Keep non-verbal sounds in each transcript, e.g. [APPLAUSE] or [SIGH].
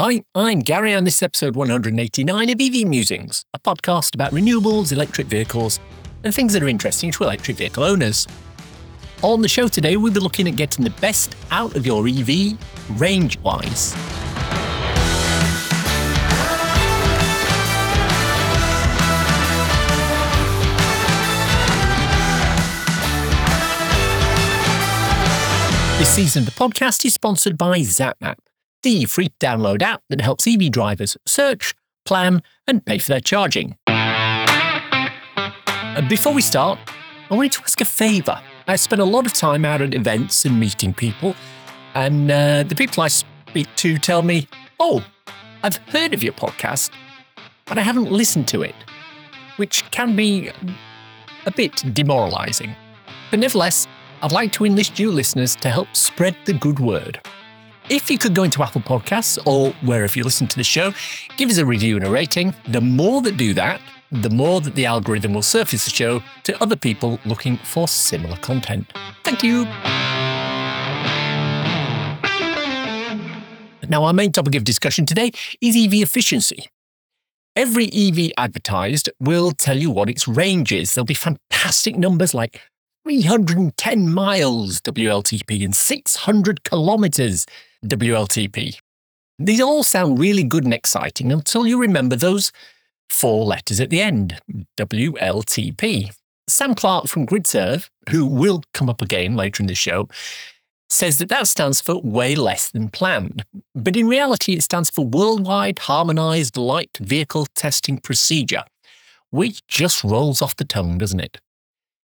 Hi, I'm Gary, and this is episode 189 of EV Musings, a podcast about renewables, electric vehicles, and things that are interesting to electric vehicle owners. On the show today, we'll be looking at getting the best out of your EV range wise. This season of the podcast is sponsored by ZapMap, the free download app that helps EV drivers search, plan, and pay for their charging. Before we start, I wanted to ask a favour. I spend a lot of time out at events and meeting people, and uh, the people I speak to tell me, Oh, I've heard of your podcast, but I haven't listened to it, which can be a bit demoralising. But nevertheless, I'd like to enlist you listeners to help spread the good word. If you could go into Apple Podcasts or wherever you listen to the show, give us a review and a rating. The more that do that, the more that the algorithm will surface the show to other people looking for similar content. Thank you. Now, our main topic of discussion today is EV efficiency. Every EV advertised will tell you what its range is. There'll be fantastic numbers like 310 miles WLTP and 600 kilometers WLTP. These all sound really good and exciting until you remember those four letters at the end WLTP. Sam Clark from GridServe, who will come up again later in the show, says that that stands for way less than planned. But in reality, it stands for Worldwide Harmonized Light Vehicle Testing Procedure, which just rolls off the tongue, doesn't it?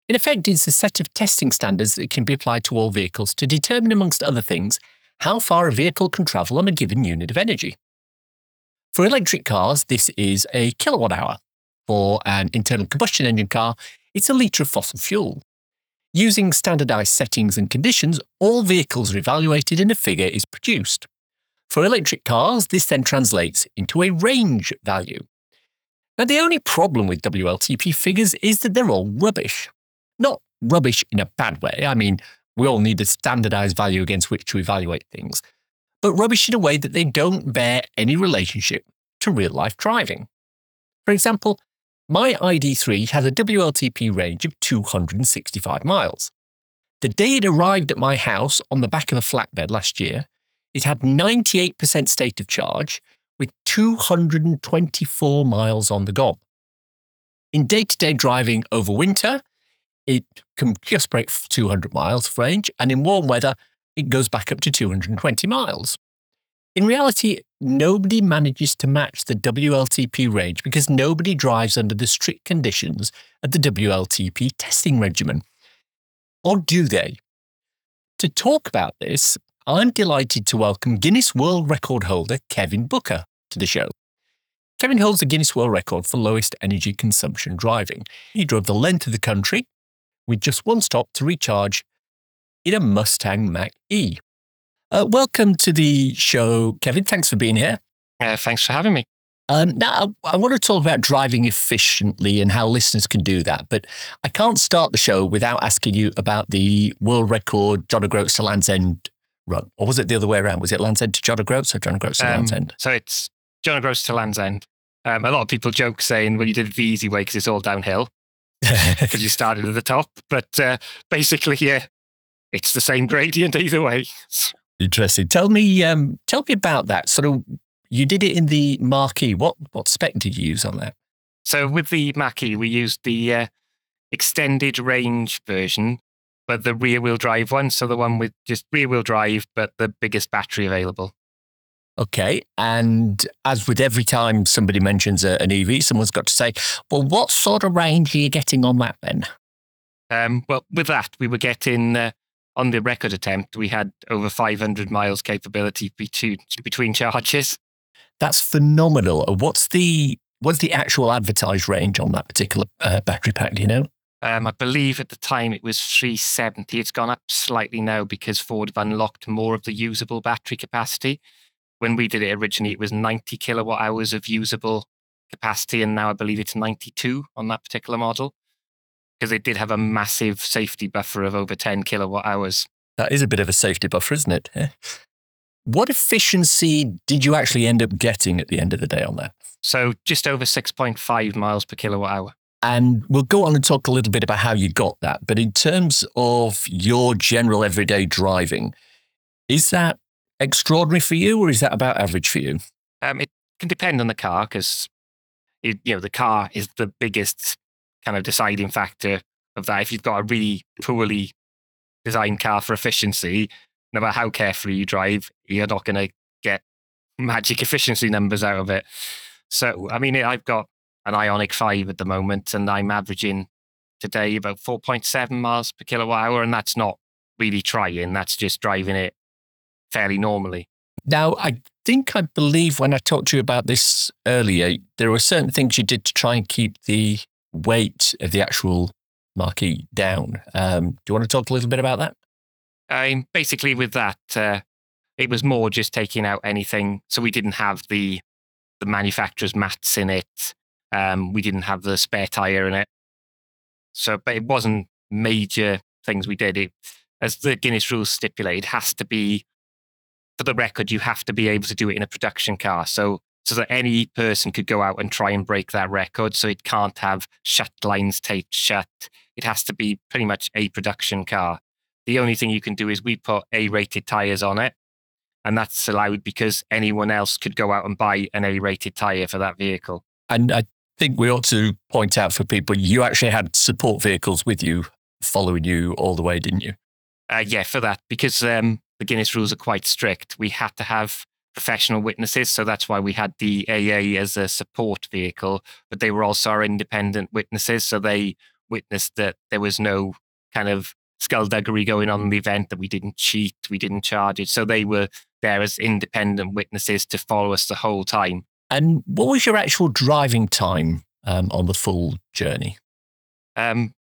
In effect, it's a set of testing standards that can be applied to all vehicles to determine, amongst other things, how far a vehicle can travel on a given unit of energy. For electric cars, this is a kilowatt hour. For an internal combustion engine car, it's a litre of fossil fuel. Using standardised settings and conditions, all vehicles are evaluated and a figure is produced. For electric cars, this then translates into a range value. Now, the only problem with WLTP figures is that they're all rubbish. Not rubbish in a bad way. I mean, we all need a standardized value against which to evaluate things, but rubbish in a way that they don't bear any relationship to real life driving. For example, my ID3 has a WLTP range of 265 miles. The day it arrived at my house on the back of a flatbed last year, it had 98% state of charge with 224 miles on the gob. In day to day driving over winter, it can just break 200 miles of range, and in warm weather, it goes back up to 220 miles. In reality, nobody manages to match the WLTP range because nobody drives under the strict conditions of the WLTP testing regimen. Or do they? To talk about this, I'm delighted to welcome Guinness World Record holder Kevin Booker to the show. Kevin holds the Guinness World Record for lowest energy consumption driving. He drove the length of the country with just one stop to recharge in a Mustang Mach E. Uh, welcome to the show, Kevin. Thanks for being here. Uh, thanks for having me. Um, now, I, I want to talk about driving efficiently and how listeners can do that. But I can't start the show without asking you about the world record John O'Groats to Land's End run. Or was it the other way around? Was it Land's End to John O'Groats or John O'Groats to Land's Um, End? So it's John O'Groats to Land's End. Um, a lot of people joke saying, well, you did it the easy way because it's all downhill [LAUGHS] because you started at the top. But uh, basically, yeah, it's the same gradient either way. Interesting. Tell me, um, tell me about that. Sort of, you did it in the Mach-E. What what spec did you use on that? So with the Mach-E, we used the uh, extended range version, but the rear wheel drive one. So the one with just rear wheel drive, but the biggest battery available. Okay. And as with every time somebody mentions a, an EV, someone's got to say, well, what sort of range are you getting on that then? Um, well, with that, we were getting uh, on the record attempt, we had over 500 miles capability between, between charges. That's phenomenal. What's the what's the actual advertised range on that particular uh, battery pack? Do you know? Um, I believe at the time it was 370. It's gone up slightly now because Ford have unlocked more of the usable battery capacity. When we did it originally, it was 90 kilowatt hours of usable capacity, and now I believe it's 92 on that particular model because it did have a massive safety buffer of over 10 kilowatt hours. That is a bit of a safety buffer, isn't it? What efficiency did you actually end up getting at the end of the day on that? So just over 6.5 miles per kilowatt hour. And we'll go on and talk a little bit about how you got that. But in terms of your general everyday driving, is that extraordinary for you or is that about average for you? Um, it can depend on the car because you know the car is the biggest kind of deciding factor of that. If you've got a really poorly designed car for efficiency, no matter how carefully you drive, you're not going to get magic [LAUGHS] efficiency numbers out of it. So, I mean, I've got an Ioniq 5 at the moment, and I'm averaging today about 4.7 miles per kilowatt hour, and that's not really trying, that's just driving it fairly normally. Now, I think I believe when I talked to you about this earlier, there were certain things you did to try and keep the weight of the actual Mach-E down. Um, do you want to talk a little bit about that? Um, basically, with that, uh, it was more just taking out anything. So we didn't have the the manufacturer's mats in it. Um, we didn't have the spare tire in it. So, but it wasn't major things we did. It, as the Guinness rules stipulate, it has to be for the record. You have to be able to do it in a production car. So, so that any person could go out and try and break that record. So it can't have shut lines taped shut. It has to be pretty much a production car. The only thing you can do is we put A-rated tires on it, and that's allowed because anyone else could go out and buy an A-rated tire for that vehicle. And I think we ought to point out for people, you actually had support vehicles with you following you all the way, didn't you? Uh, yeah, for that, because um, the Guinness rules are quite strict. We had to have professional witnesses, so that's why we had the AA as a support vehicle, but they were also our independent witnesses, so they witnessed that there was no kind of skullduggery going on in the event, that we didn't cheat, we didn't charge it. So they were there as independent witnesses to follow us the whole time. And what was your actual driving time um, on the full journey? Um,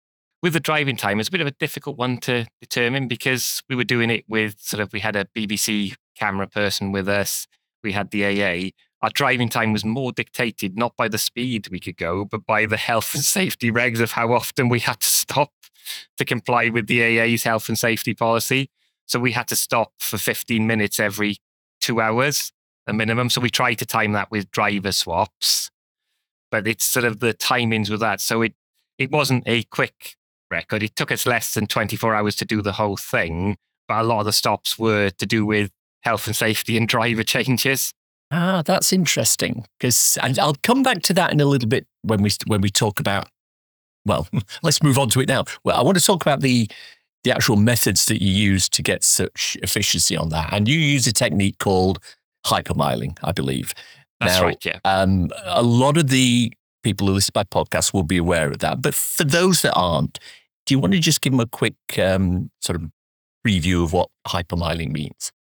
with the driving time, it's a bit of a difficult one to determine because we were doing it with sort of, we had a BBC camera person with us, we had the AA. Our driving time was more dictated not by the speed we could go, but by the health and safety regs of how often we had to stop to comply with the AA's health and safety policy. So we had to stop for 15 minutes every two hours, a minimum. So we tried to time that with driver swaps, but it's sort of the timings with that. So it, it wasn't a quick record. It took us less than 24 hours to do the whole thing, but a lot of the stops were to do with health and safety and [LAUGHS] driver changes. Ah, that's interesting because and I'll come back to that in a little bit when we when we talk about. Well, [LAUGHS] let's move on to it now. Well, I want to talk about the the actual methods that you use to get such efficiency on that, and you use a technique called hypermiling, I believe. That's now, right. Yeah. Um, a lot of the people who listen to my podcast will be aware of that, but for those that aren't, do you want to just give them a quick um, sort of preview of what hypermiling means?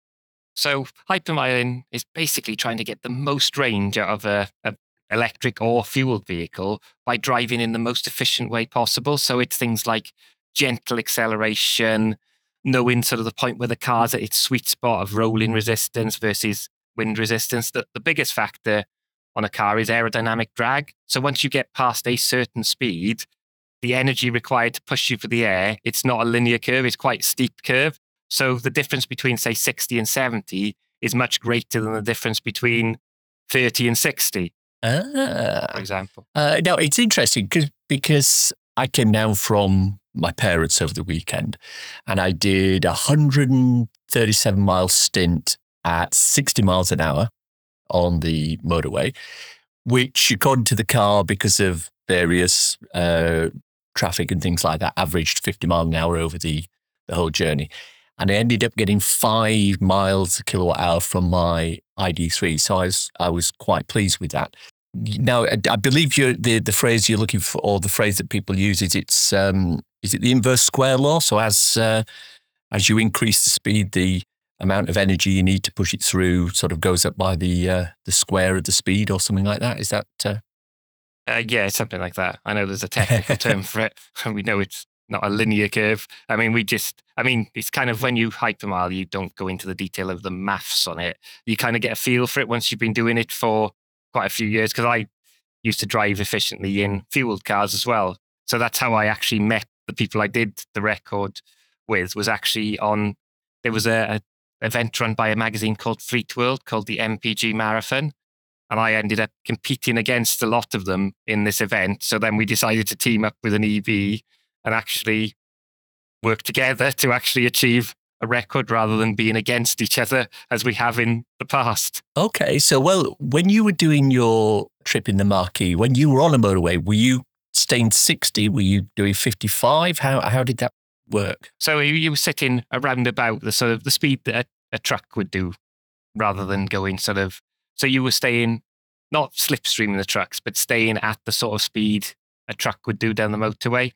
So hypermiling is basically trying to get the most range out of a, electric or fueled vehicle by driving in the most efficient way possible. So it's things like gentle acceleration, knowing sort of the point where the car's at its sweet spot of rolling resistance versus wind resistance. The, the biggest factor on a car is aerodynamic drag. So once you get past a certain speed, the energy required to push you for the air, it's not a linear curve, it's quite a steep curve. So the difference between, say, 60 and 70 is much greater than the difference between 30 and 60, Ah. for example. Uh, no, it's interesting cause, because I came down from my parents over the weekend and I did a 137 mile stint at 60 miles an hour on the motorway, which, according to the car, because of various uh, traffic and things like that, averaged 50 mile an hour over the, the whole journey. And I ended up getting five miles a kilowatt hour from my ID3. So I was, I was quite pleased with that. Now, I I believe the, the phrase you're looking for, or the phrase that people use is it's um, is it the inverse square law? So as uh, as you increase the speed, the amount of energy you need to push it through sort of goes up by the uh, the square of the speed, or something like that. Is that uh, Uh, yeah, something like that. I know there's a technical [LAUGHS] term for it. and [LAUGHS] We know it's not a linear curve. I mean, we just, I mean, it's kind of when you hypermile, you don't go into the detail of the maths on it. You kind of get a feel for it once you've been doing it for quite a few years. Because I used to drive efficiently in fueled cars as well. So that's how I actually met the people I did the record with. Was actually on there was a, a event run by a magazine called Fleet World called the MPG Marathon. And I ended up competing against a lot of them in this event. So then we decided to team up with an EV and actually work together to actually achieve a record rather than being against each other as we have in the past. Okay. So, well, when you were doing your trip in the Mach-E, when you were on a motorway, were you staying 60? Were you doing 55? How, how did that work? So you were sitting around about the sort of the speed that a, a truck would do rather than going sort of, so you were staying, not slipstreaming the trucks, but staying at the sort of speed a truck would do down the motorway.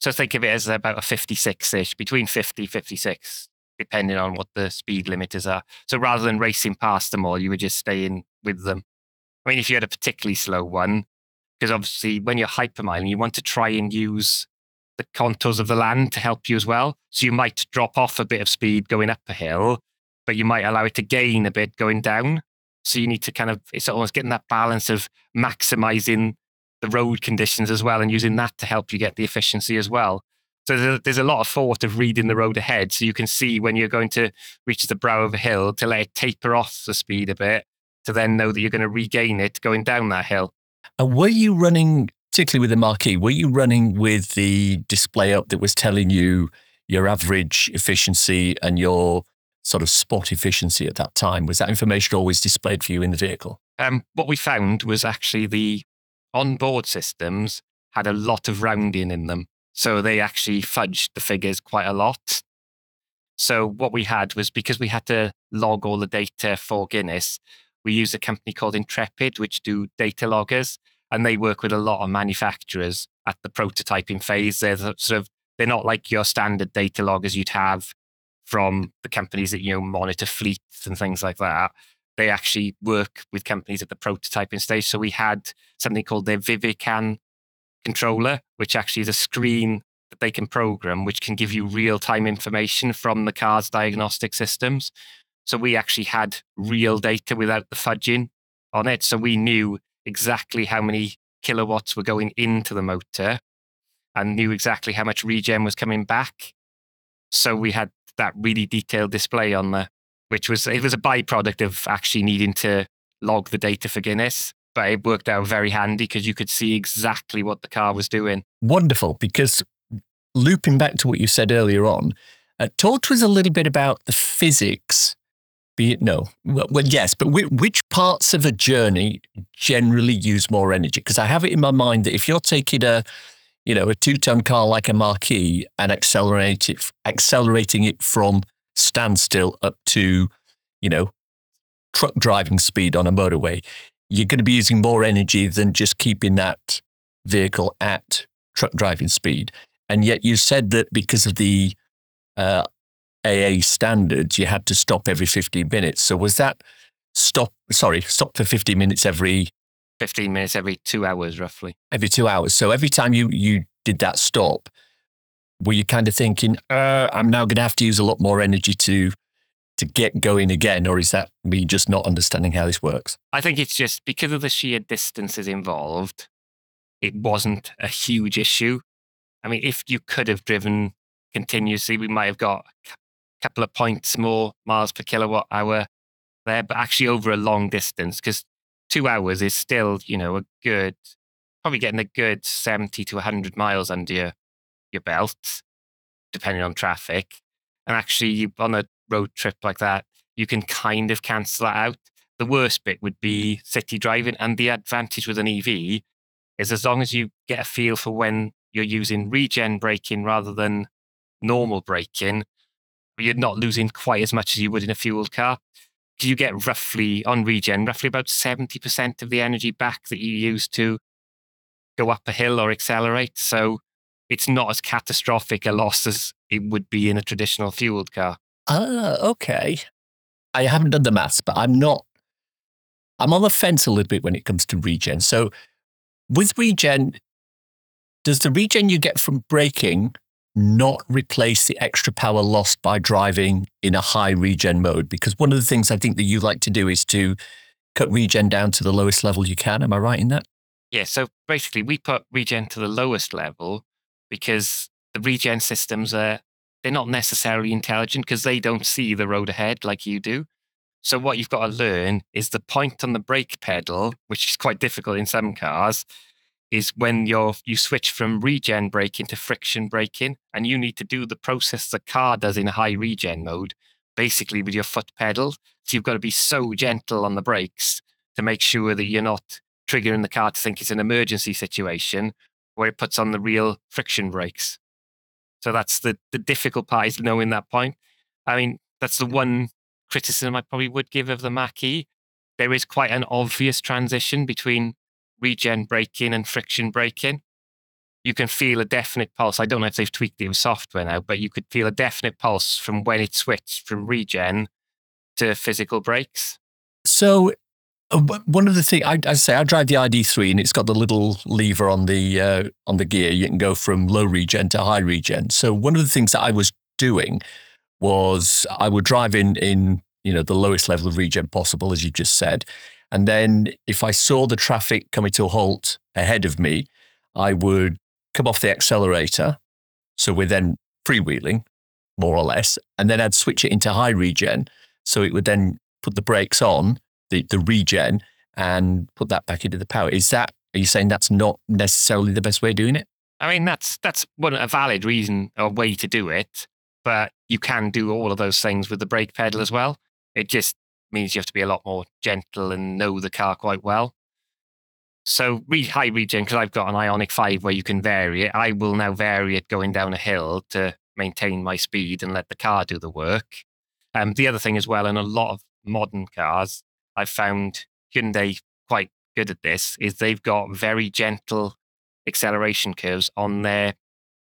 So think of it as about a 56 ish, between 50, 56, depending on what the speed limiters are. So rather than racing past them all, you were just staying with them. I mean, if you had a particularly slow one, because obviously when you're hypermiling, you want to try and use the contours of the land to help you as well. So you might drop off a bit of speed going up a hill, but you might allow it to gain a bit going down. So you need to kind of, it's almost getting that balance of maximizing the road conditions as well and using that to help you get the efficiency as well. So there's a, lot of thought of reading the road ahead. So you can see when you're going to reach the brow of a hill to let it taper off the speed a bit to then know that you're going to regain it going down that hill. And were you running, particularly with the Mach-E, were you running with the display up that was telling you your average efficiency and your sort of spot efficiency at that time? Was that information always displayed for you in the vehicle? Um, what we found was actually the onboard systems had a lot of rounding in them. So they actually fudged the figures quite a lot. So what we had was because we had to log all the data for Guinness, we use a company called Intrepid, which do data loggers, and they work with a lot of manufacturers at the prototyping phase. They're sort of they're not like your standard data loggers you'd have from the companies that you know monitor fleets and things like that. They actually work with companies at the prototyping stage. So we had something called their Vivican controller, which actually is a screen that they can program, which can give you real time information from the car's diagnostic systems. So we actually had real data without the fudging on it. So we knew exactly how many kilowatts were going into the motor and knew exactly how much regen was coming back. So we had that really detailed display on there, which was it was a byproduct of actually needing to log the data for Guinness. But it worked out very handy because you could see exactly what the car was doing. Wonderful, because looping back to what you said earlier on, uh, talk to us a little bit about the physics be no. Well, well yes, but which parts of a journey generally use more energy? Because I have it in my mind that if you're taking a, you know, a two-ton car like a Mach-E and accelerate it, accelerating it from standstill up to, you know, truck driving speed on a motorway, you're going to be using more energy than just keeping that vehicle at truck driving speed. And yet you said that because of the uh, AA standards, you had to stop every 15 minutes. So was that stop, sorry, stop for 15 minutes every 15 minutes every two hours, roughly. Every two hours. So every time you, you did that stop, were you kind of thinking, uh, I'm now going to have to use a lot more energy to to get going again, or is that me just not understanding how this works? I think it's just because of the sheer distances involved, it wasn't a huge issue. I mean, if you could have driven continuously, we might have got couple of points more miles per kilowatt hour there, but actually over a long distance, because two hours is still, you know, a good, probably getting a good 70 to 100 miles under your, your belt, depending on traffic. And actually, you, on a road trip like that, you can kind of cancel that out. The worst bit would be city driving. And the advantage with an EV is as long as you get a feel for when you're using regen braking rather than normal braking, you're not losing quite as much as you would in a fuel car. You get roughly on regen, roughly about 70% of the energy back that you use to go up a hill or accelerate. So it's not as catastrophic a loss as it would be in a traditional fueled car. Ah, okay. I haven't done the maths, but I'm not, I'm on the fence a little bit when it comes to regen. So with regen, does the regen you get from braking not replace the extra power lost by driving in a high regen mode? Because one of the things I think that you like to do is to cut regen down to the lowest level you can. Am I right in that? Yeah. So basically, we put regen to the lowest level because the regen systems are they're not necessarily intelligent because they don't see the road ahead like you do. So what you've got to learn is the point on the brake pedal, which is quite difficult in some cars, is when you're you switch from regen braking to friction braking, and you need to do the process the car does in high regen mode, basically with your foot pedal. So you've got to be so gentle on the brakes to make sure that you're not triggering the car to think it's an emergency situation where it puts on the real friction brakes. So that's the the difficult part is knowing that point. I mean, that's the one criticism I probably would give of the Mach-E. There is quite an obvious transition between regen braking and friction braking. You can feel a definite pulse. I don't know if they've tweaked with software now, but you could feel a definite pulse from when it switched from regen to physical brakes. So uh, one of the things I, I, say, I drive the ID3 and it's got the little lever on the uh, on the gear. You can go from low regen to high regen. So one of the things that I was doing was I would drive in in you know the lowest level of regen possible, as you just said, and then if I saw the traffic coming to a halt ahead of me, I would come off the accelerator. So we're then freewheeling, more or less. And then I'd switch it into high regen. So it would then put the brakes on, the, the regen, and put that back into the power. Is that, are you saying that's not necessarily the best way of doing it? I mean, that's that's one a valid reason or way to do it, but you can do all of those things with the brake pedal as well. It just means you have to be a lot more gentle and know the car quite well. So re- high regen, because I've got an Ioniq 5 where you can vary it, I will now vary it going down a hill to maintain my speed and let the car do the work. Um, the other thing as well, in a lot of modern cars, I've found Hyundai quite good at this, is they've got very gentle acceleration curves on their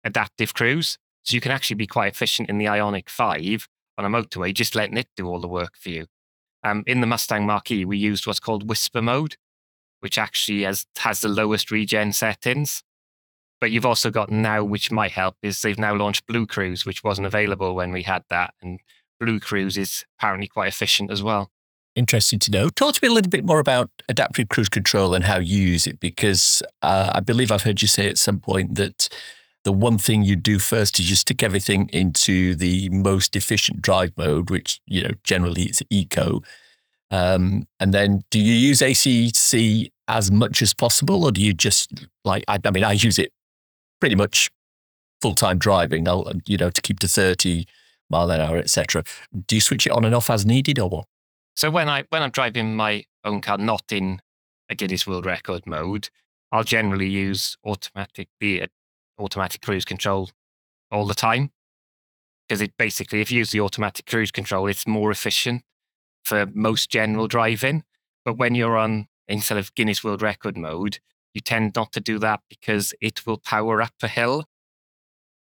adaptive cruise. So you can actually be quite efficient in the Ioniq 5 on a motorway, just letting it do all the work for you. Um, in the Mustang Mach-E, we used what's called whisper mode, which actually has, has the lowest regen settings. But you've also got now, which might help, is they've now launched Blue Cruise, which wasn't available when we had that. And Blue Cruise is apparently quite efficient as well. Interesting to know. Talk to me a little bit more about adaptive cruise control and how you use it, because uh, I believe I've heard you say at some point that the one thing you do first is you stick everything into the most efficient drive mode, which you know generally is eco. Um, and then, do you use ACC as much as possible, or do you just like? I, I mean, I use it pretty much full time driving. I'll you know to keep to thirty mile an hour, etc. Do you switch it on and off as needed, or what? So when I when I'm driving my own car, not in a Guinness World Record mode, I'll generally use automatic the automatic cruise control all the time because it basically, if you use the automatic cruise control, it's more efficient for most general driving. But when you're on instead of Guinness World Record mode, you tend not to do that because it will power up a hill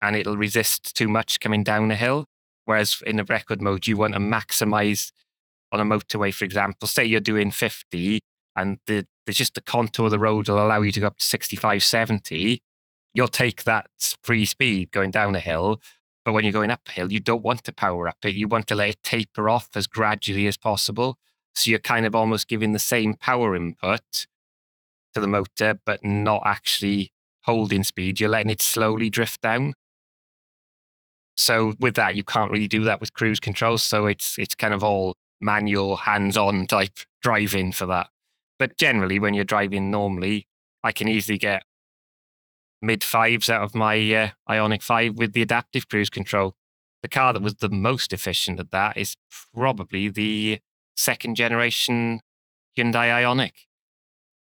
and it'll resist too much coming down a hill. Whereas in the record mode, you want to maximize on a motorway, for example. Say you're doing 50 and the, the just the contour of the road will allow you to go up to 65, 70 you'll take that free speed going down a hill. But when you're going uphill, you don't want to power up it. You want to let it taper off as gradually as possible. So you're kind of almost giving the same power input to the motor, but not actually holding speed. You're letting it slowly drift down. So with that, you can't really do that with cruise control. So it's it's kind of all manual, hands-on type driving for that. But generally, when you're driving normally, I can easily get mid fives out of my uh, Ioniq 5 with the adaptive cruise control. The car that was the most efficient at that is probably the second generation Hyundai Ioniq,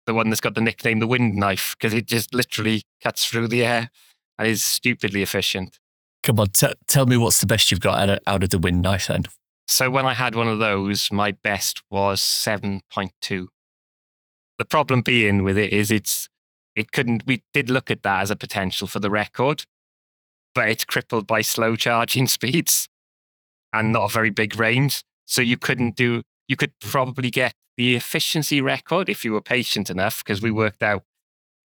the one that's got the nickname the wind knife because it just literally cuts through the air and is stupidly efficient. Come on, t- tell me what's the best you've got out of, out of the wind knife then. So when I had one of those, my best was 7.2. The problem being with it is it's it couldn't, we did look at that as a potential for the record, but it's crippled by slow charging [LAUGHS] speeds and not a very big range. So you couldn't do, you could probably get the efficiency record if you were patient enough, because we worked out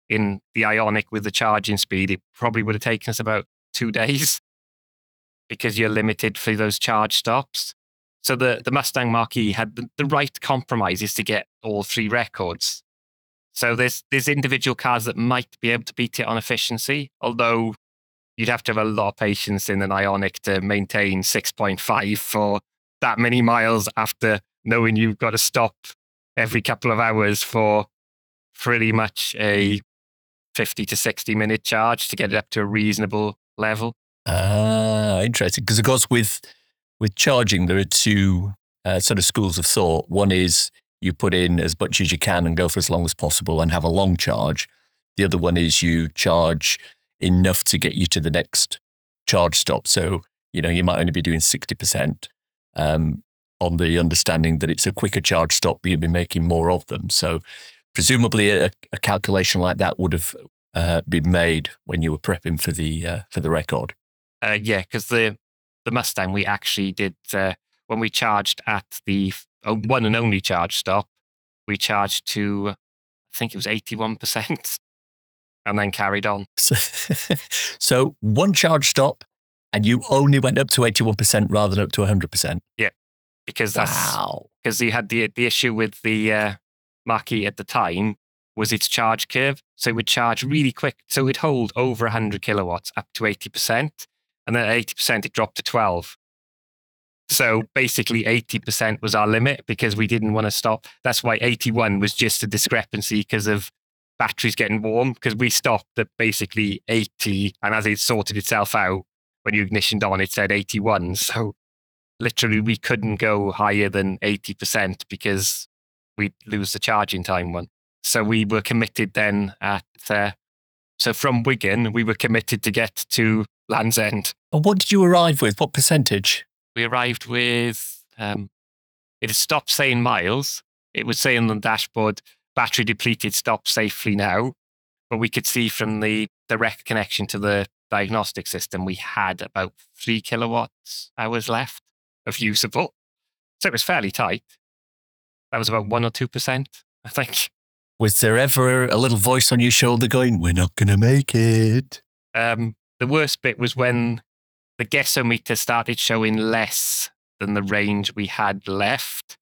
in the Ioniq with the charging speed, it probably would have taken us about two [LAUGHS] days because you're limited for those charge stops. So the, the Mustang Mach-E had the, the right compromises to get all three records. So there's there's individual cars that might be able to beat it on efficiency, although you'd have to have a lot of patience in an Ioniq to maintain 6.5 for that many miles after knowing you've got to stop every couple of hours for pretty much a 50 to 60 minute charge to get it up to a reasonable level. Ah, interesting. Because of course, with with charging, there are two uh, sort of schools of thought. One is you put in as much as you can and go for as long as possible and have a long charge. The other one is you charge enough to get you to the next charge stop. So you know you might only be doing sixty percent. Um, on the understanding that it's a quicker charge stop, you'll be making more of them. So presumably a, a calculation like that would have uh, been made when you were prepping for the uh, for the record. Uh, yeah, because the the Mustang we actually did uh, when we charged at the one and only charge stop, we charged to I think it was eighty one percent, [LAUGHS] and then carried on. So, [LAUGHS] so one charge stop, and you only went up to eighty one percent rather than up to hundred percent. Yeah, because that's Wow. because you had the the issue with the uh, at the time was its charge curve. So it would charge really quick. So it would hold over 100 kilowatts up to 80%. And then at 80%, it dropped to 12. So basically, 80% was our limit because we didn't want to stop. That's why 81 was just a discrepancy because of batteries getting warm, because we stopped at basically 80. And as it sorted itself out, when you ignitioned on, it said 81. So literally, we couldn't go higher than 80% because we'd lose the charging time one. So we were committed then at, uh, so from Wigan, we were committed to get to Land's End. What did you arrive with? What percentage? We arrived with, um, it had stopped saying miles. It would say on the dashboard, battery depleted, stop safely now. But we could see from the direct connection to the diagnostic system, we had about three kilowatts hours left of usable. So it was fairly tight. That was about one or 2%, I think. Was there ever a little voice on your shoulder going, "We're not going to make it"? Um, the worst bit was when the guessometer started showing less than the range we had left.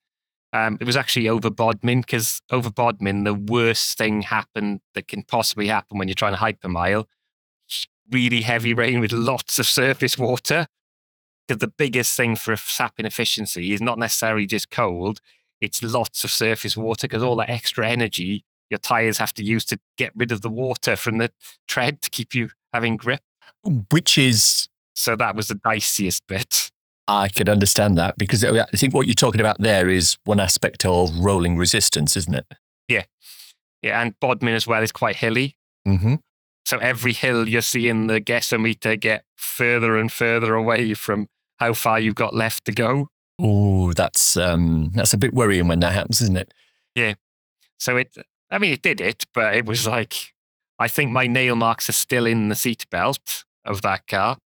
Um, it was actually over Bodmin because over Bodmin, the worst thing happened that can possibly happen when you're trying to hypermile. Really heavy rain with lots of surface water. Because the biggest thing for a sapping efficiency is not necessarily just cold, it's lots of surface water because all that extra energy your tires have to use to get rid of the water from the tread to keep you having grip. Which is, So that was the diciest bit. I could understand that because I think what you're talking about there is one aspect of rolling resistance, isn't it? Yeah, Yeah. and Bodmin as well is quite hilly. Mm-hmm. So every hill you're seeing the gasometer get further and further away from how far you've got left to go. Oh, that's um, that's a bit worrying when that happens, isn't it? Yeah. So it, I mean, it did it, but it was like, I think my nail marks are still in the seatbelt of that car.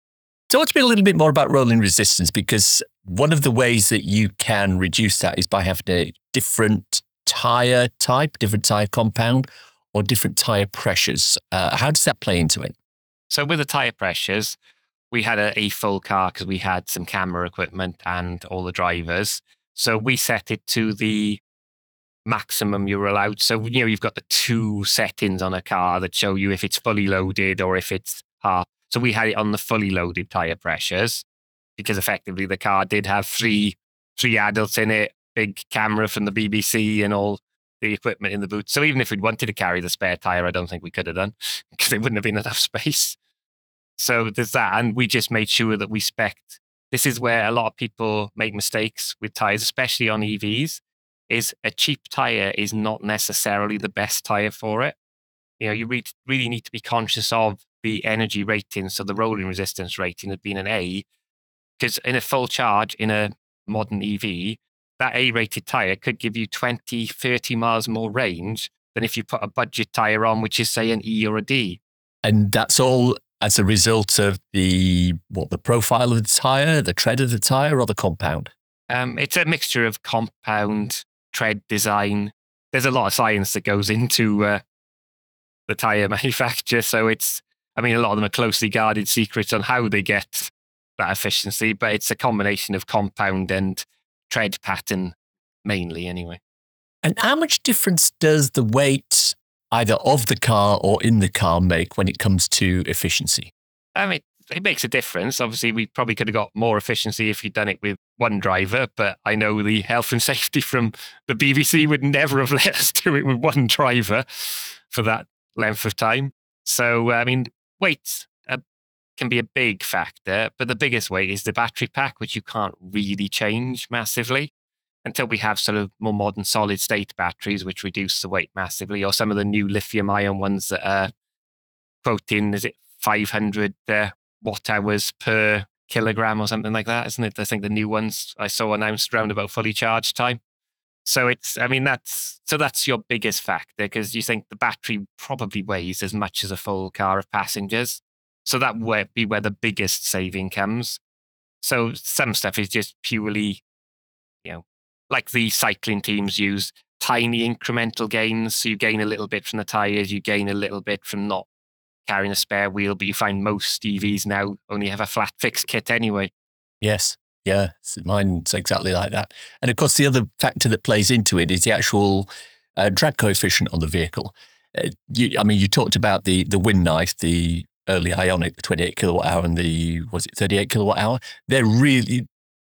Talk to me a little bit more about rolling resistance because one of the ways that you can reduce that is by having a different tire type, different tire compound, or different tire pressures. Uh, how does that play into it? So with the tire pressures, we had a, a full car because we had some camera equipment and all the drivers. So we set it to the maximum you're allowed. So you know you've got the two settings on a car that show you if it's fully loaded or if it's half. So we had it on the fully loaded tire pressures because effectively the car did have three three adults in it, big camera from the BBC and all the equipment in the boot. So even if we'd wanted to carry the spare tire, I don't think we could have done [LAUGHS] because there wouldn't have been enough space. So there's that. And we just made sure that we spec. This is where a lot of people make mistakes with tires, especially on EVs, is a cheap tire is not necessarily the best tire for it. You know, you re- really need to be conscious of the energy rating. So the rolling resistance rating had been an A, because in a full charge in a modern EV, that A rated tire could give you 20, 30 miles more range than if you put a budget tire on, which is, say, an E or a D. And that's all as a result of the what the profile of the tire, the tread of the tire, or the compound. Um, it's a mixture of compound, tread design. There's a lot of science that goes into uh, the tire [LAUGHS] manufacture. So it's, I mean, a lot of them are closely guarded secrets on how they get that efficiency, but it's a combination of compound and tread pattern mainly, anyway. And how much difference does the weight either of the car or in the car make when it comes to efficiency? I mean, it makes a difference. Obviously, we probably could have got more efficiency if you'd done it with one driver, but I know the health and [LAUGHS] safety from the BBC would never have [LAUGHS] let us do it with one driver for that length of time. So, I mean, weight uh, can be a big factor, but the biggest weight is the battery pack, which you can't really change massively until we have sort of more modern solid state batteries, which reduce the weight massively, or some of the new lithium ion ones that are quoting, is it 500 uh, watt hours per kilogram or something like that, isn't it? I think the new ones I saw announced around about fully charged time. So it's, I mean, that's so that's your biggest factor because you think the battery probably weighs as much as a full car of passengers. So that would be where the biggest saving comes. So some stuff is just purely, you know, like the cycling teams use tiny incremental gains. So you gain a little bit from the tires, you gain a little bit from not carrying a spare wheel, but you find most EVs now only have a flat fix kit anyway. Yes. Yeah. Mine's exactly like that. And of course, the other factor that plays into it is the actual uh, drag coefficient on the vehicle. Uh, you, I mean, you talked about the the wind knife, the early Ioniq, the 28 kilowatt hour, and the was it 38 kilowatt hour? They're really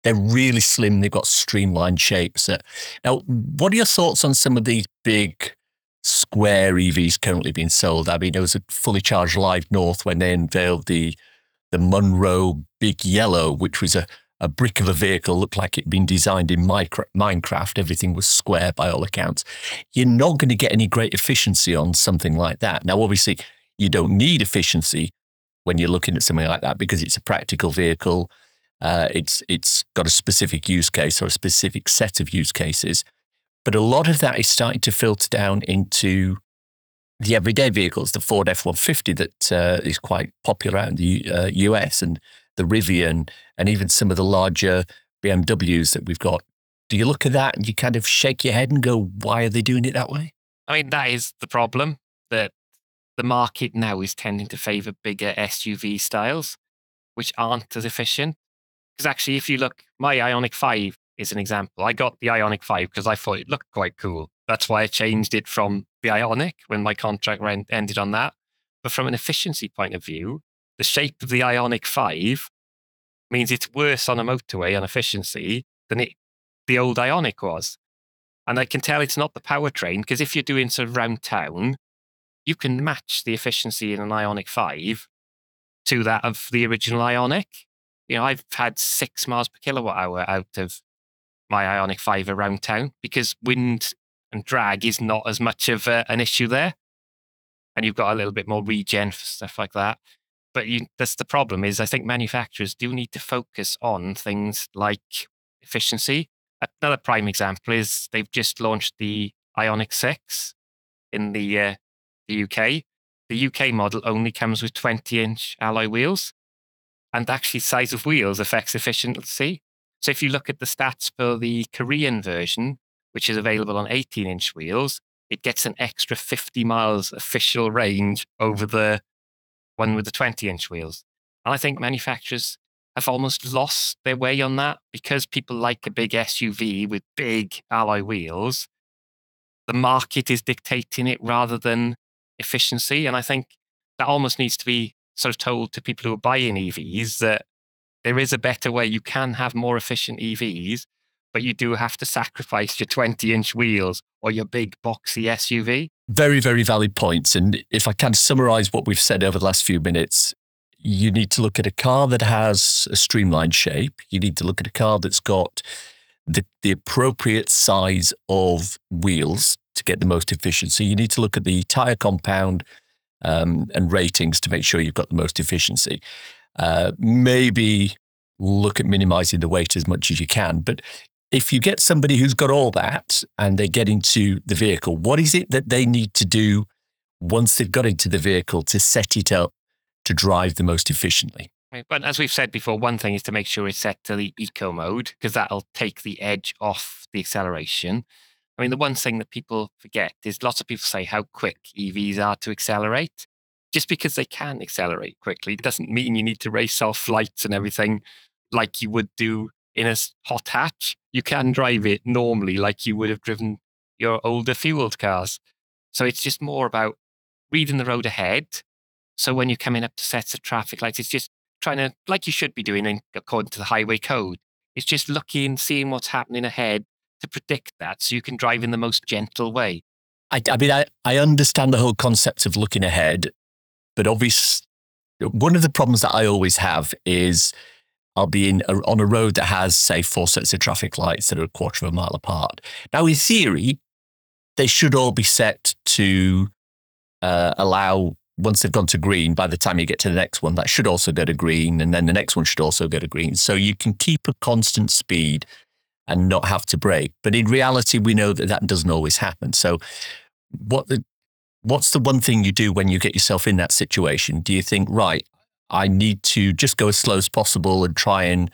they're really slim. They've got streamlined shapes. Uh, now, what are your thoughts on some of these big square EVs currently being sold? I mean, there was a fully charged Live North when they unveiled the the Munro Big Yellow, which was a, a brick of a vehicle, looked like it'd been designed in Minecraft. Everything was square by all accounts. You're not going to get any great efficiency on something like that. Now, obviously, you don't need efficiency when you're looking at something like that because it's a practical vehicle. Uh, it's it's got a specific use case or a specific set of use cases, but a lot of that is starting to filter down into the everyday vehicles. The Ford F one fifty that uh, is quite popular out in the uh, US, and the Rivian, and even some of the larger BMWs that we've got. Do you look at that and you kind of shake your head and go, "Why are they doing it that way?" I mean, that is the problem that the market now is tending to favour bigger SUV styles, which aren't as efficient. Because actually, if you look, my Ioniq 5 is an example. I got the Ioniq 5 because I thought it looked quite cool. That's why I changed it from the Ioniq when my contract ended on that. But from an efficiency point of view, the shape of the Ioniq 5 means it's worse on a motorway on efficiency than it, the old Ioniq was. And I can tell it's not the powertrain because if you're doing sort of round town, you can match the efficiency in an Ioniq 5 to that of the original Ioniq. you know, I've had six miles per kilowatt hour out of my Ioniq 5 around town because wind and drag is not as much of a, an issue there. And you've got a little bit more regen for stuff like that. But you, that's the problem is I think manufacturers do need to focus on things like efficiency. Another prime example is they've just launched the Ioniq 6 in the, uh, the UK. The UK model only comes with 20 inch alloy wheels and actually size of wheels affects efficiency. So if you look at the stats for the Korean version, which is available on 18 inch wheels, it gets an extra 50 miles official range over the one with the 20 inch wheels. And I think manufacturers have almost lost their way on that because people like a big SUV with big alloy wheels. The market is dictating it rather than efficiency. And I think that almost needs to be sort of told to people who are buying EVs that there is a better way. You can have more efficient EVs, but you do have to sacrifice your 20 inch wheels or your big boxy SUV. Very, very valid points. And if I can summarize what we've said over the last few minutes, you need to look at a car that has a streamlined shape. You need to look at a car that's got the, the appropriate size of wheels to get the most efficiency. You need to look at the tire compound um, and ratings to make sure you've got the most efficiency. Uh, maybe look at minimizing the weight as much as you can. But if you get somebody who's got all that and they get into the vehicle, what is it that they need to do once they've got into the vehicle to set it up to drive the most efficiently? But as we've said before, one thing is to make sure it's set to the eco mode because that'll take the edge off the acceleration. I mean, the one thing that people forget is lots of people say how quick EVs are to accelerate. Just because they can accelerate quickly doesn't mean you need to race off flights and everything like you would do in a hot hatch. You can drive it normally like you would have driven your older fueled cars. So it's just more about reading the road ahead. So when you're coming up to sets of traffic lights, it's just trying to, like you should be doing in, according to the highway code, it's just looking, seeing what's happening ahead to predict that so you can drive in the most gentle way. I, I mean, I, I understand the whole concept of looking ahead, but obviously, one of the problems that I always have is I'll be in a, on a road that has, say, four sets of traffic lights that are a quarter of a mile apart. Now, in theory, they should all be set to uh, allow once they've gone to green, by the time you get to the next one, that should also go to green, and then the next one should also go to green. So you can keep a constant speed and not have to brake. But in reality, we know that that doesn't always happen. So what the what's the one thing you do when you get yourself in that situation? Do you think, right, I need to just go as slow as possible and try and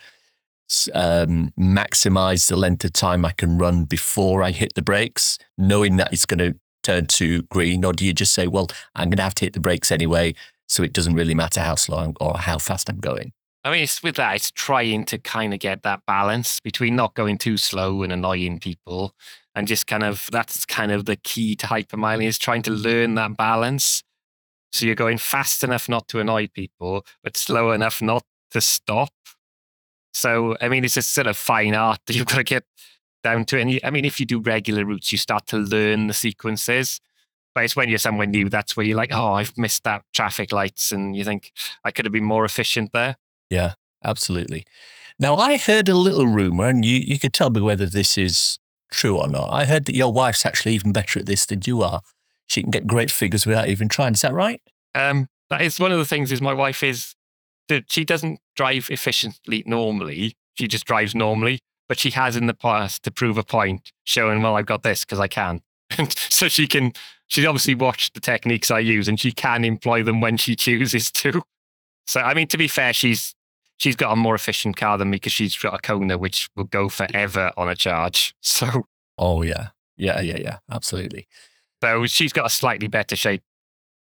um, maximize the length of time I can run before I hit the brakes, knowing that it's going to turn to green, or do you just say, well, I'm going to have to hit the brakes anyway, so it doesn't really matter how slow I'm, or how fast I'm going? I mean, it's with that, it's trying to kind of get that balance between not going too slow and annoying people, and just kind of that's kind of the key to hypermiling is trying to learn that balance. So you're going fast enough not to annoy people, but slow enough not to stop. So I mean, it's a sort of fine art that you've got to get down to. And I mean, if you do regular routes, you start to learn the sequences. But it's when you're somewhere new, that's where you're like, oh, I've missed that traffic lights. And you think, I could have been more efficient there. Yeah, absolutely. Now, I heard a little rumor, and you, you could tell me whether this is true or not. I heard that your wife's actually even better at this than you are. She can get great figures without even trying. Is that right? Um, that is one of the things is my wife is that she doesn't drive efficiently normally. She just drives normally but she has in the past to prove a point, showing, well, I've got this because I can. [LAUGHS] so she can, she's obviously watched the techniques I use and she can employ them when she chooses to. So, I mean, to be fair, she's, she's got a more efficient car than me because she's got a Kona, which will go forever on a charge. [LAUGHS] So, oh, yeah. Yeah, yeah, yeah. Absolutely. So she's got a slightly better shape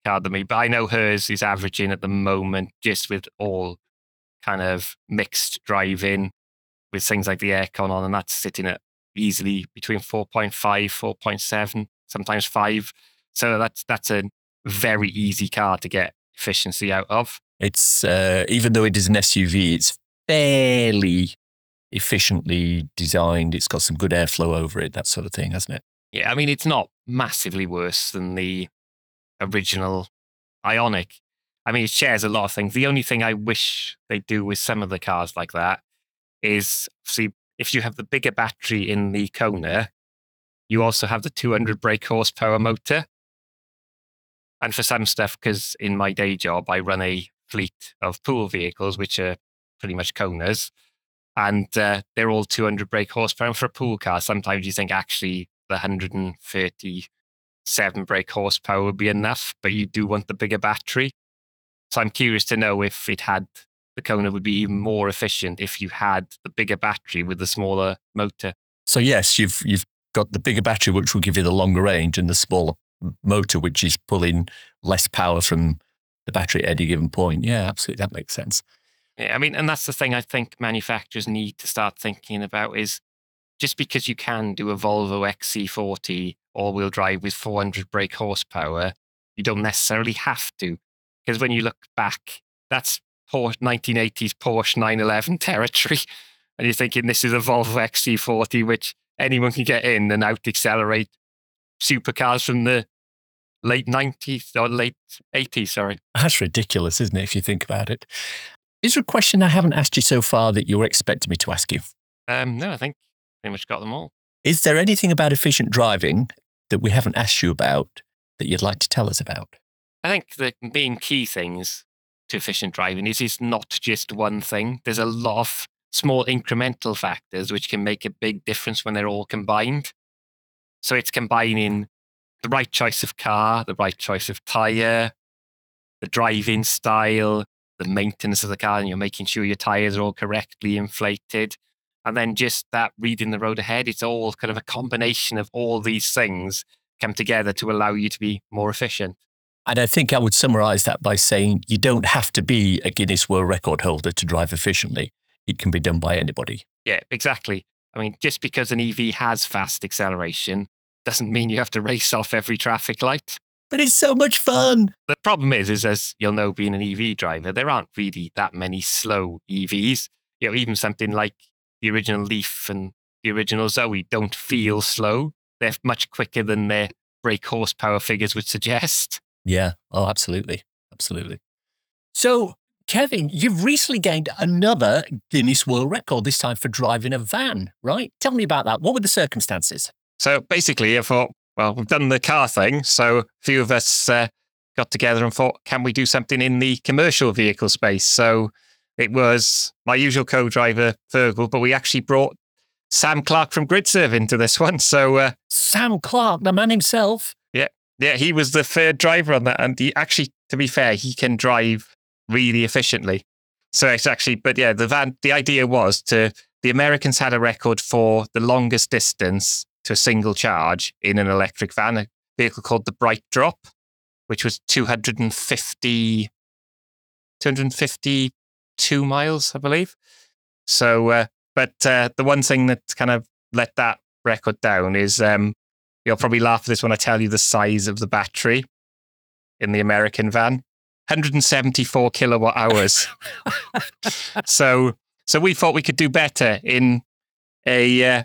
car than me, but I know hers is averaging at the moment just with all kind of mixed driving with things like the aircon on, and that's sitting at easily between 4.5, 4.7, sometimes 5. So that's that's a very easy car to get efficiency out of. It's uh, even though it is an SUV, it's fairly efficiently designed. It's got some good airflow over it, that sort of thing, hasn't it? Yeah, I mean, it's not massively worse than the original Ioniq. I mean, it shares a lot of things. The only thing I wish they do with some of the cars like that is see if you have the bigger battery in the Kona, you also have the 200 brake horsepower motor. And for some stuff, because in my day job, I run a fleet of pool vehicles, which are pretty much Konas, and uh, they're all 200 brake horsepower. And for a pool car, sometimes you think actually the 137 brake horsepower would be enough, but you do want the bigger battery. So I'm curious to know if it had the Kona would be even more efficient if you had the bigger battery with the smaller motor. So yes, you've you've got the bigger battery, which will give you the longer range, and the smaller motor, which is pulling less power from the battery at any given point. Yeah, absolutely, that makes sense. Yeah, I mean, and that's the thing I think manufacturers need to start thinking about is just because you can do a Volvo XC40 all-wheel drive with 400 brake horsepower, you don't necessarily have to. Because when you look back, that's Porsche 1980s Porsche 911 [LAUGHS] territory. And you're thinking this is a Volvo XC40, which anyone can get in and out accelerate supercars from the late 90s or late 80s, sorry. That's ridiculous, isn't it, if you think about it? Is there a question I haven't asked you so far that you're expecting me to ask you? Um, no, I think pretty much got them all. Is there anything about efficient driving that we haven't asked you about that you'd like to tell us about? I think the main key things to efficient driving is it's not just one thing. There's a lot of small incremental factors which can make a big difference when they're all combined. So it's combining the right choice of car, the right choice of tire, the driving style, the maintenance of the car, and you're making sure your tires are all correctly inflated. And then just that reading the road ahead, it's all kind of a combination of all these things come together to allow you to be more efficient. And I think I would summarize that by saying you don't have to be a Guinness World Record holder to drive efficiently. It can be done by anybody. Yeah, exactly. I mean, just because an EV has fast acceleration doesn't mean you have to race off every traffic light. but it's so much fun. The problem is, is as you'll know, being an EV driver, there aren't really that many slow EVs. You know, even something like the original Leaf and the original Zoe don't feel slow. They're much quicker than their brake horsepower figures would suggest. Yeah. Oh, absolutely. Absolutely. So, Kevin, you've recently gained another Guinness World Record, this time for driving a van, right? Tell me about that. What were the circumstances? So basically, I thought, well, we've done the car thing. So a few of us uh, got together and thought, can we do something in the commercial vehicle space? So it was my usual co driver, Fergal, but we actually brought Sam Clark from GridServe into this [LAUGHS] one. So uh, Sam Clark, the man himself. Yeah. Yeah. He was the third driver on that. And he actually, to be fair, he can drive really efficiently. So it's actually, but yeah, the van, the idea was to, the Americans had a record for the longest distance to a single charge in an electric van, a vehicle called the BrightDrop, which was 250, 252 miles, I believe. So, uh, but uh, the one thing that kind of let that record down is um, you'll probably laugh at this when I tell you the size of the battery in the American van. 174 kilowatt hours. [LAUGHS] so, so we thought we could do better in a uh,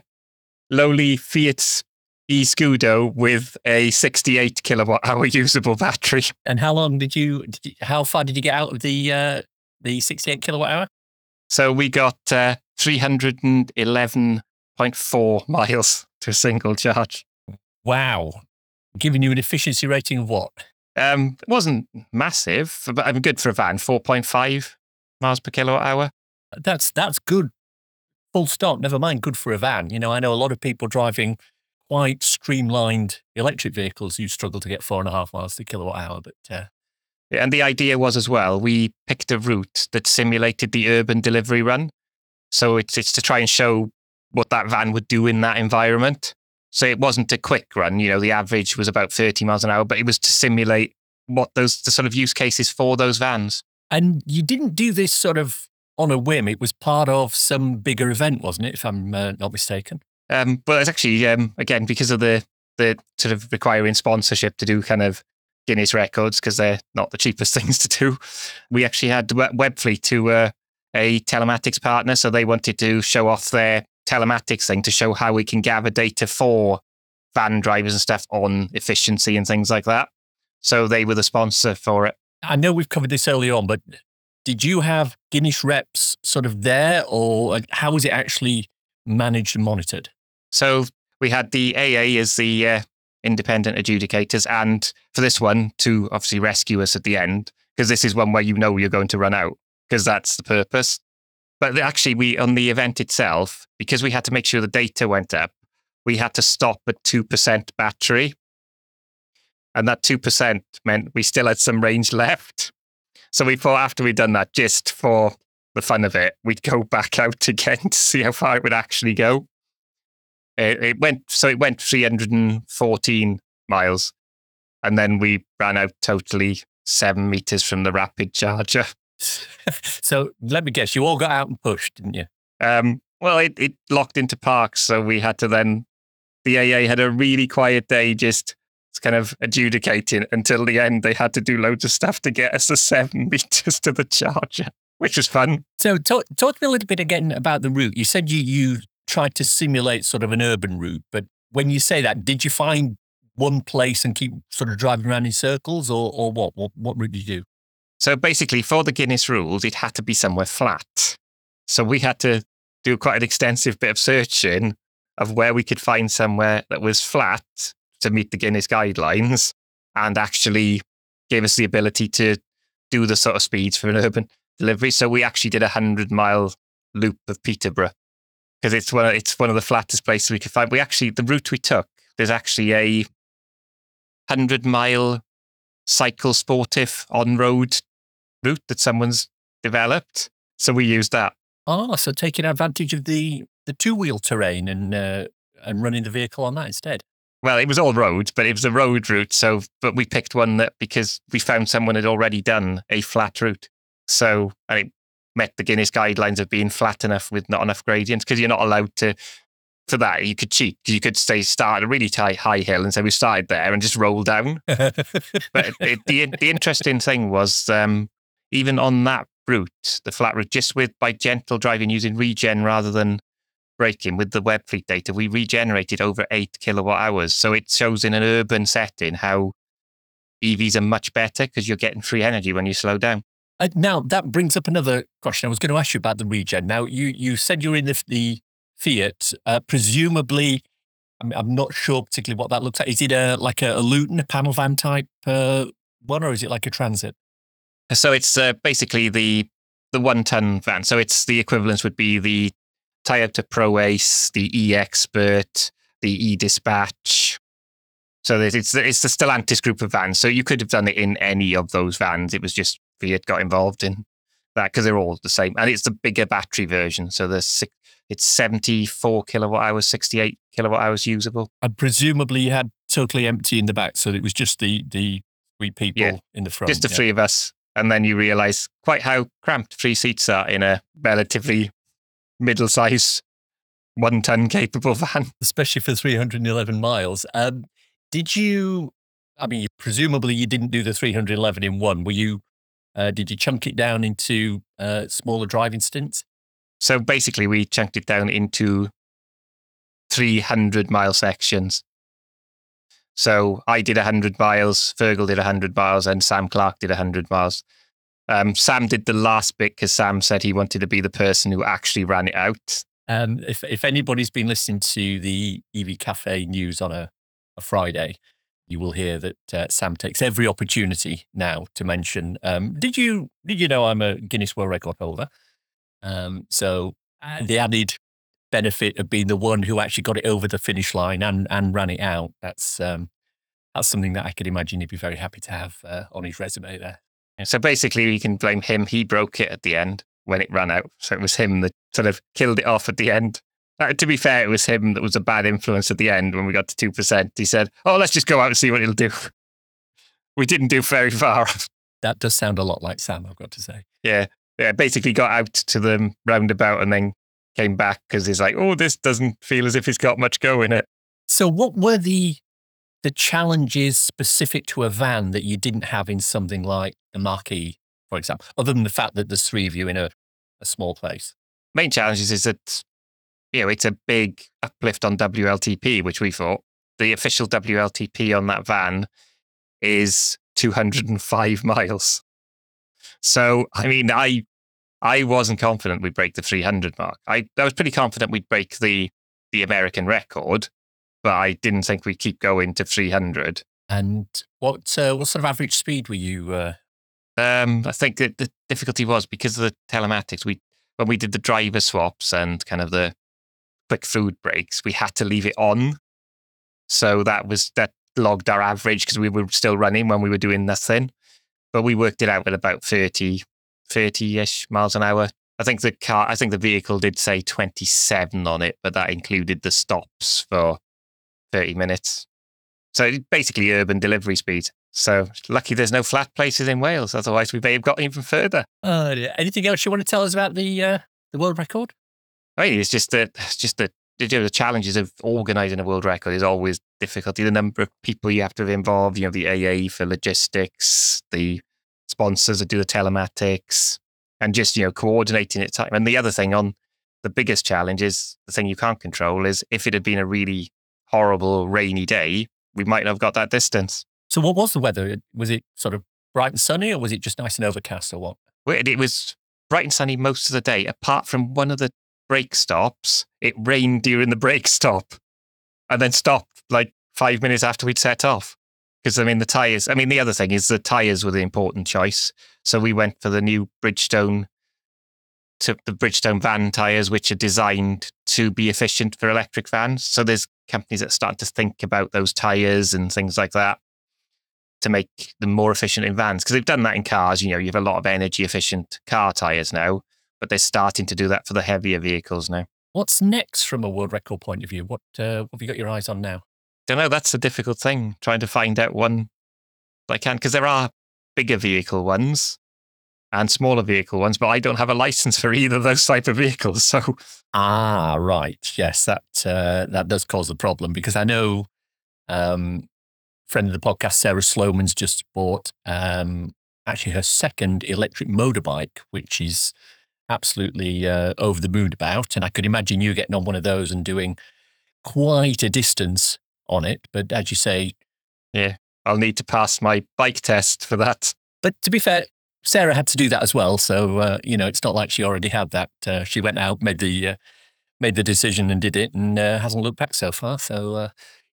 lowly Fiat e Scudo with a 68 kilowatt hour [LAUGHS] usable battery. And how long did you, did you how far did you get out of the uh, the 68 kilowatt hour? So we got uh, 311.4 miles to a single charge. Wow. Giving you an efficiency rating of what? Um, it wasn't massive, but I'm good for a van, 4.5 miles per kilowatt hour. That's that's good. Full stop. Never mind good for a van. You know, I know a lot of people driving quite streamlined electric vehicles who struggle to get four and a half miles to kilowatt hour. But uh, and the idea was as well, we picked a route that simulated the urban delivery run. So it's it's to try and show what that van would do in that environment. So it wasn't a quick run. You know, the average was about 30 miles an hour, but it was to simulate what those the sort of use cases for those vans. And you didn't do this sort of on a whim. It was part of some bigger event, wasn't it? If I'm uh, not mistaken. Um, but it's actually um, again because of the the sort of requiring sponsorship to do kind of Guinness records because they're not the cheapest [LAUGHS] things to do. We actually had Webfleet to uh, a telematics partner, so they wanted to show off their telematics thing to show how we can gather data for van drivers and stuff on efficiency and things like that. So they were the sponsor for it. I know we've covered this early on, but did you have Guinness reps sort of there, or how was it actually managed and monitored? So we had the AA as the uh, independent adjudicators, and for this one to obviously rescue us at the end, because this is one where you know you're going to run out, because that's the purpose. But actually, we on the event itself, because we had to make sure the data went up, we had to stop at two percent battery, and that two percent meant we still had some range left. So we thought after we'd done that, just for the fun of it, we'd go back out [LAUGHS] again to see how far it would actually go. It, it went so it went 314 miles, and then we ran out totally seven meters from the rapid charger. [LAUGHS] so let me guess, you all got out and pushed, didn't you? Um, well, it, it locked into parks, so we had to then. The AA had a really quiet day, just kind of adjudicating until the end. They had to do loads of stuff to get us the seven [LAUGHS] meters to the charger, which was fun. So, talk, talk to me a little bit again about the route. You said you you tried to simulate sort of an urban route, but when you say that, did you find one place and keep sort of driving around in circles, or or what? What, what route did you do? So basically, for the Guinness rules, it had to be somewhere flat. So we had to do quite an extensive bit of searching of where we could find somewhere that was flat to meet the Guinness guidelines and actually gave us the ability to do the sort of speeds for an urban delivery. So we actually did a hundred mile loop of Peterborough because it's one of, it's one of the flattest places we could find. We actually the route we took there's actually a hundred mile cycle sportive on road route that someone's developed. So we used that. Oh, so taking advantage of the, the two wheel terrain and uh, and running the vehicle on that instead. Well, it was all roads, but it was a road route. So, but we picked one that because we found someone had already done a flat route. So, and it met the Guinness guidelines of being flat enough with not enough gradients because you're not allowed to for that, you could cheat. You could say start at a really high, high hill and say we started there and just roll down. [LAUGHS] but it, the the interesting thing was um, even on that route, the flat route, just with by gentle driving using regen rather than braking with the Webfleet data, we regenerated over eight kilowatt hours. So it shows in an urban setting how EVs are much better because you're getting free energy when you slow down. Uh, now that brings up another question. I was going to ask you about the regen. Now you you said you're in the, the Fiat. Uh, presumably, I'm, I'm, not sure particularly what that looks like. Is it a like a, a Luton, a panel van type uh, one, or is it like a Transit? So it's uh, basically the the one ton van. So it's the equivalence would be the Toyota Proace, the E Expert, the E Dispatch. So it's it's the Stellantis group of vans. So you could have done it in any of those vans. It was just Fiat got involved in that because they're all the same, and it's the bigger battery version. So there's it's 74 kilowatt hours, 68 kilowatt hours usable. And presumably you had totally empty in the back, so it was just the the three people yeah, in the front. Just the yeah. three of us. And then you realize quite how cramped three seats are in a relatively middle sized one ton capable [LAUGHS] van. Especially for 311 miles. Um, did you, I mean, presumably you didn't do the 311 in one. Were you, uh, did you chunk it down into uh, smaller driving stints? So basically, we chunked it down into 300 mile sections. So I did 100 miles, Fergal did 100 miles, and Sam Clark did 100 miles. Um, Sam did the last bit because Sam said he wanted to be the person who actually ran it out. Um, if, if anybody's been listening to the EV Cafe news on a, a Friday, you will hear that uh, Sam takes every opportunity now to mention. Um, did you did you know I'm a Guinness World Record holder? Um, so uh, the added benefit of being the one who actually got it over the finish line and and ran it out. That's um, that's something that I could imagine he'd be very happy to have uh, on his resume there. So basically, we can blame him. He broke it at the end when it ran out. So it was him that sort of killed it off at the end. Uh, to be fair, it was him that was a bad influence at the end when we got to two percent. He said, "Oh, let's just go out and see what it'll do." [LAUGHS] we didn't do very far. [LAUGHS] That does sound a lot like Sam. I've got to say. Yeah, yeah, basically got out to the roundabout and then came back because he's like, oh, this doesn't feel as if it's got much go in it. So, what were the the challenges specific to a van that you didn't have in something like the Mach-E, for example, other than the fact that there's three of you in a, a small place? Main challenges is that you know it's a big uplift on WLTP, which we thought the official WLTP on that van is 205 [LAUGHS] miles. So, I mean, I I wasn't confident we'd break the 300 mark. I, I was pretty confident we'd break the the American record, but I didn't think we'd keep going to 300. And what uh, what sort of average speed were you? Uh... Um, I think that the difficulty was because of the telematics. We when we did the driver swaps and kind of the quick food breaks, we had to leave it on. So that was that logged our average because we were still running when we were doing nothing but we worked it out at about 30, 30-ish miles an hour. I think the car, I think the vehicle did say 27 on it, but that included the stops for 30 minutes. So basically urban delivery speed. So lucky there's no flat places in Wales. Otherwise, we may have got even further. Uh, anything else you want to tell us about the uh, the world record? I mean, it's just that it's just that you know, the challenges of organising a world record is always difficulty. The number of people you have to involve, you know, the AA for logistics, the sponsors that do the telematics, and just, you know, coordinating it. Time. And the other thing on the biggest challenge is the thing you can't control is if it had been a really horrible rainy day, we might not have got that distance. So what was the weather? Was it sort of bright and sunny or was it just nice and overcast or what? It was bright and sunny most of the day, apart from one of the brake stops, it rained during the brake stop and then stopped like five minutes after we'd set off. Because, I mean, the tyres, I mean, the other thing is the tyres were the important choice. So we went for the new Bridgestone, to the Bridgestone van tyres, which are designed to be efficient for electric vans. So there's companies that start to think about those tyres and things like that to make them more efficient in vans. Because they've done that in cars. You know, you have a lot of energy efficient car tyres now but they're starting to do that for the heavier vehicles now. What's next from a world record point of view? What, uh, what have you got your eyes on now? I don't know. That's a difficult thing, trying to find out one I can, because there are bigger vehicle ones. and smaller vehicle ones, but I don't have a license for either of those type of vehicles. So Ah, right. Yes, that uh, that does cause a problem because I know um, friend of the podcast, Sarah Sloman's just bought um, actually her second electric motorbike, which is absolutely uh, over the moon about. And I could imagine you getting on one of those and doing quite a distance on it. But as you say, yeah, I'll need to pass my bike test for that. But to be fair, Sarah had to do that as well. So uh, you know, it's not like she already had that. Uh, she went out, made the uh, made the decision, and did it, and uh, hasn't looked back so far. So uh,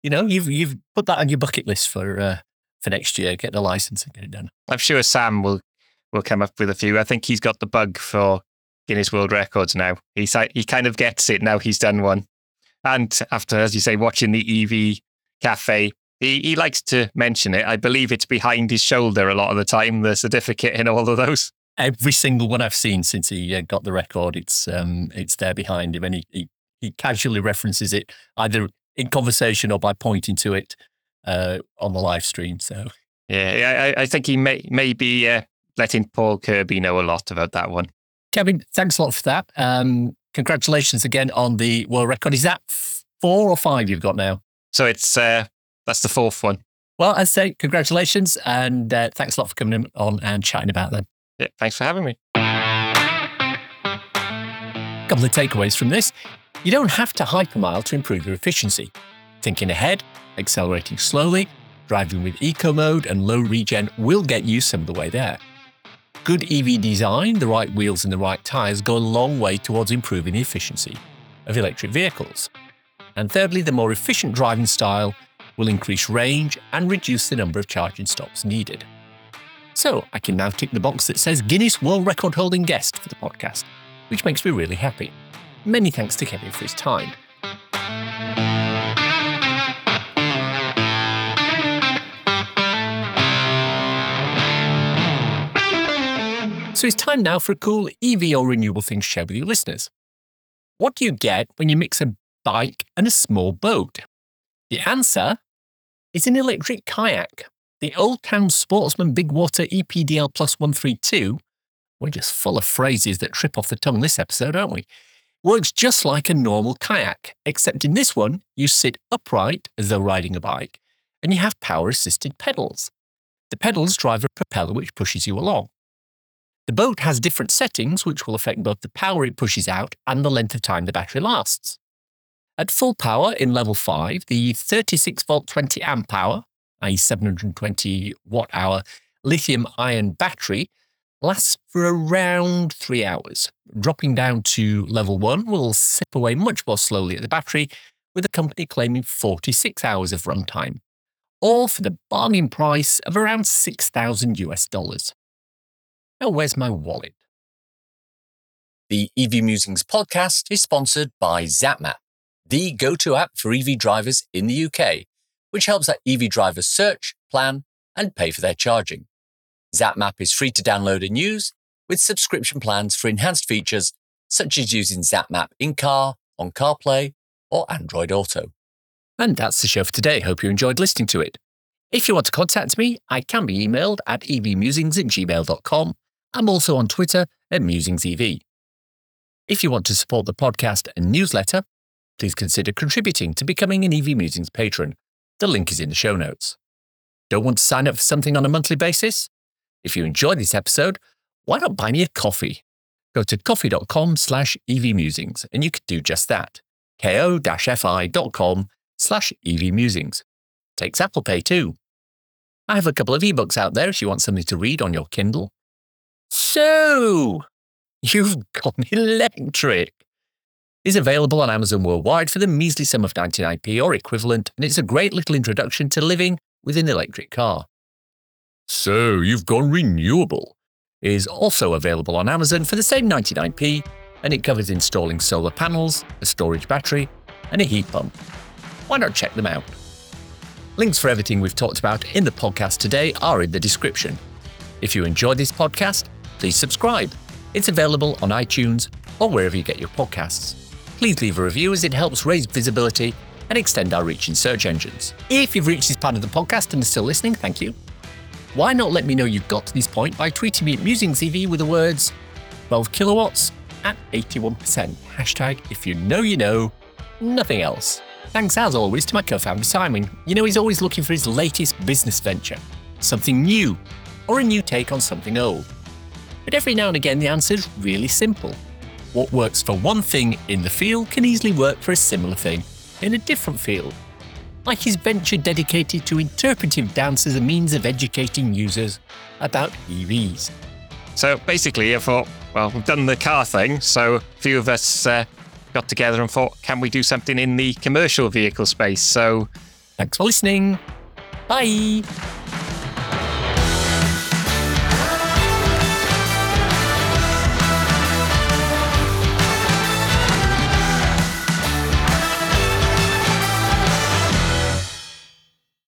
you know, you've you've put that on your bucket list for uh, for next year. Get the license and get it done. I'm sure Sam will will come up with a few. I think he's got the bug for Guinness World Records now. He's he kind of gets it now. He's done one, and after, as you say, watching the EV cafe, he, he likes to mention it. I believe it's behind his shoulder a lot of the time, the certificate in all of those. Every single one I've seen since he uh, got the record, it's um, it's there behind him, and he, he, he casually references it either in conversation or by pointing to it uh, on the live stream. So yeah, I, I think he may may be uh, letting Paul Kirby know a lot about that one. Kevin, thanks a lot for that. Um, congratulations again on the world record. Is that four or five you've got now? So it's uh, that's the fourth one. Well, I say congratulations and uh, thanks a lot for coming on and chatting about them. Yeah, thanks for having me. A couple of takeaways from this. You don't have to hypermile to improve your efficiency. Thinking ahead, accelerating slowly, driving with eco mode and low regen will get you some of the way there. Good EV design, the right wheels and the right tyres go a long way towards improving the efficiency of electric vehicles. And thirdly, the more efficient driving style will increase range and reduce the number of charging stops needed. So I can now tick the box that says Guinness World Record holding guest for the podcast, which makes me really happy. Many thanks to Kevin for his time. So it's time now for a cool EV or renewable thing to share with you listeners. What do you get when you mix a bike and a small boat? The answer is an electric kayak. The Old Town Sportsman Big Water EPDL Plus 132, we're just full of phrases that trip off the tongue this episode, aren't we? Works just like a normal kayak, except in this one, you sit upright as though riding a bike, and you have power assisted pedals. The pedals drive a propeller which pushes you along. The boat has different settings which will affect both the power it pushes out and the length of time the battery lasts. At full power in level 5, the 36 volt 20 amp hour, i.e. 720 watt hour lithium ion battery lasts for around 3 hours. Dropping down to level 1 will sip away much more slowly at the battery, with the company claiming 46 hours of runtime, all for the bargain price of around 6,000 US dollars. Now, where's my wallet? The EV Musings podcast is sponsored by ZapMap, the go to app for EV drivers in the UK, which helps our EV drivers search, plan, and pay for their charging. ZapMap is free to download and use, with subscription plans for enhanced features such as using ZapMap in car, on CarPlay, or Android Auto. And that's the show for today. Hope you enjoyed listening to it. If you want to contact me, I can be emailed at evmusings at gmail.com I'm also on Twitter at MusingsEV. If you want to support the podcast and newsletter, please consider contributing to becoming an EV Musings patron. The link is in the show notes. Don't want to sign up for something on a monthly basis? If you enjoyed this episode, why not buy me a coffee? Go to ko-fi.com slash evmusings and you can do just that. ko-fi.com slash evmusings. Takes Apple Pay too. I have a couple of ebooks out there if you want something to read on your Kindle. So, you've gone [LAUGHS] electric. Is available on Amazon worldwide for the measly sum of 99p or equivalent, and it's a great little introduction to living with an electric car. So, you've gone renewable is also available on Amazon for the same 99p, and it covers installing solar panels, a storage battery, and a heat pump. Why not check them out? Links for everything we've talked about in the podcast today are in the description. If you enjoyed this podcast, please subscribe. It's available on iTunes or wherever you get your podcasts. Please leave a review as it helps raise visibility and extend our reach in search engines. If you've reached this part of the podcast and are still listening, thank you. Why not let me know you've got to this point by tweeting me at MusingsEV with the words 12 kilowatts at 81%. Hashtag if you know you know, nothing else. Thanks as always to my co-founder Simon. You know he's always looking for his latest business venture, something new, or a new take on something old. But every now and again the answer is really simple. What works for one thing in the field can easily work for a similar thing in a different field. Like his venture dedicated to interpretive dance as a means of educating users about EVs. So basically, I thought, well, we've done the car thing, so a few of us uh, got together and thought, can we do something in the commercial vehicle space? So Thanks for listening. Bye.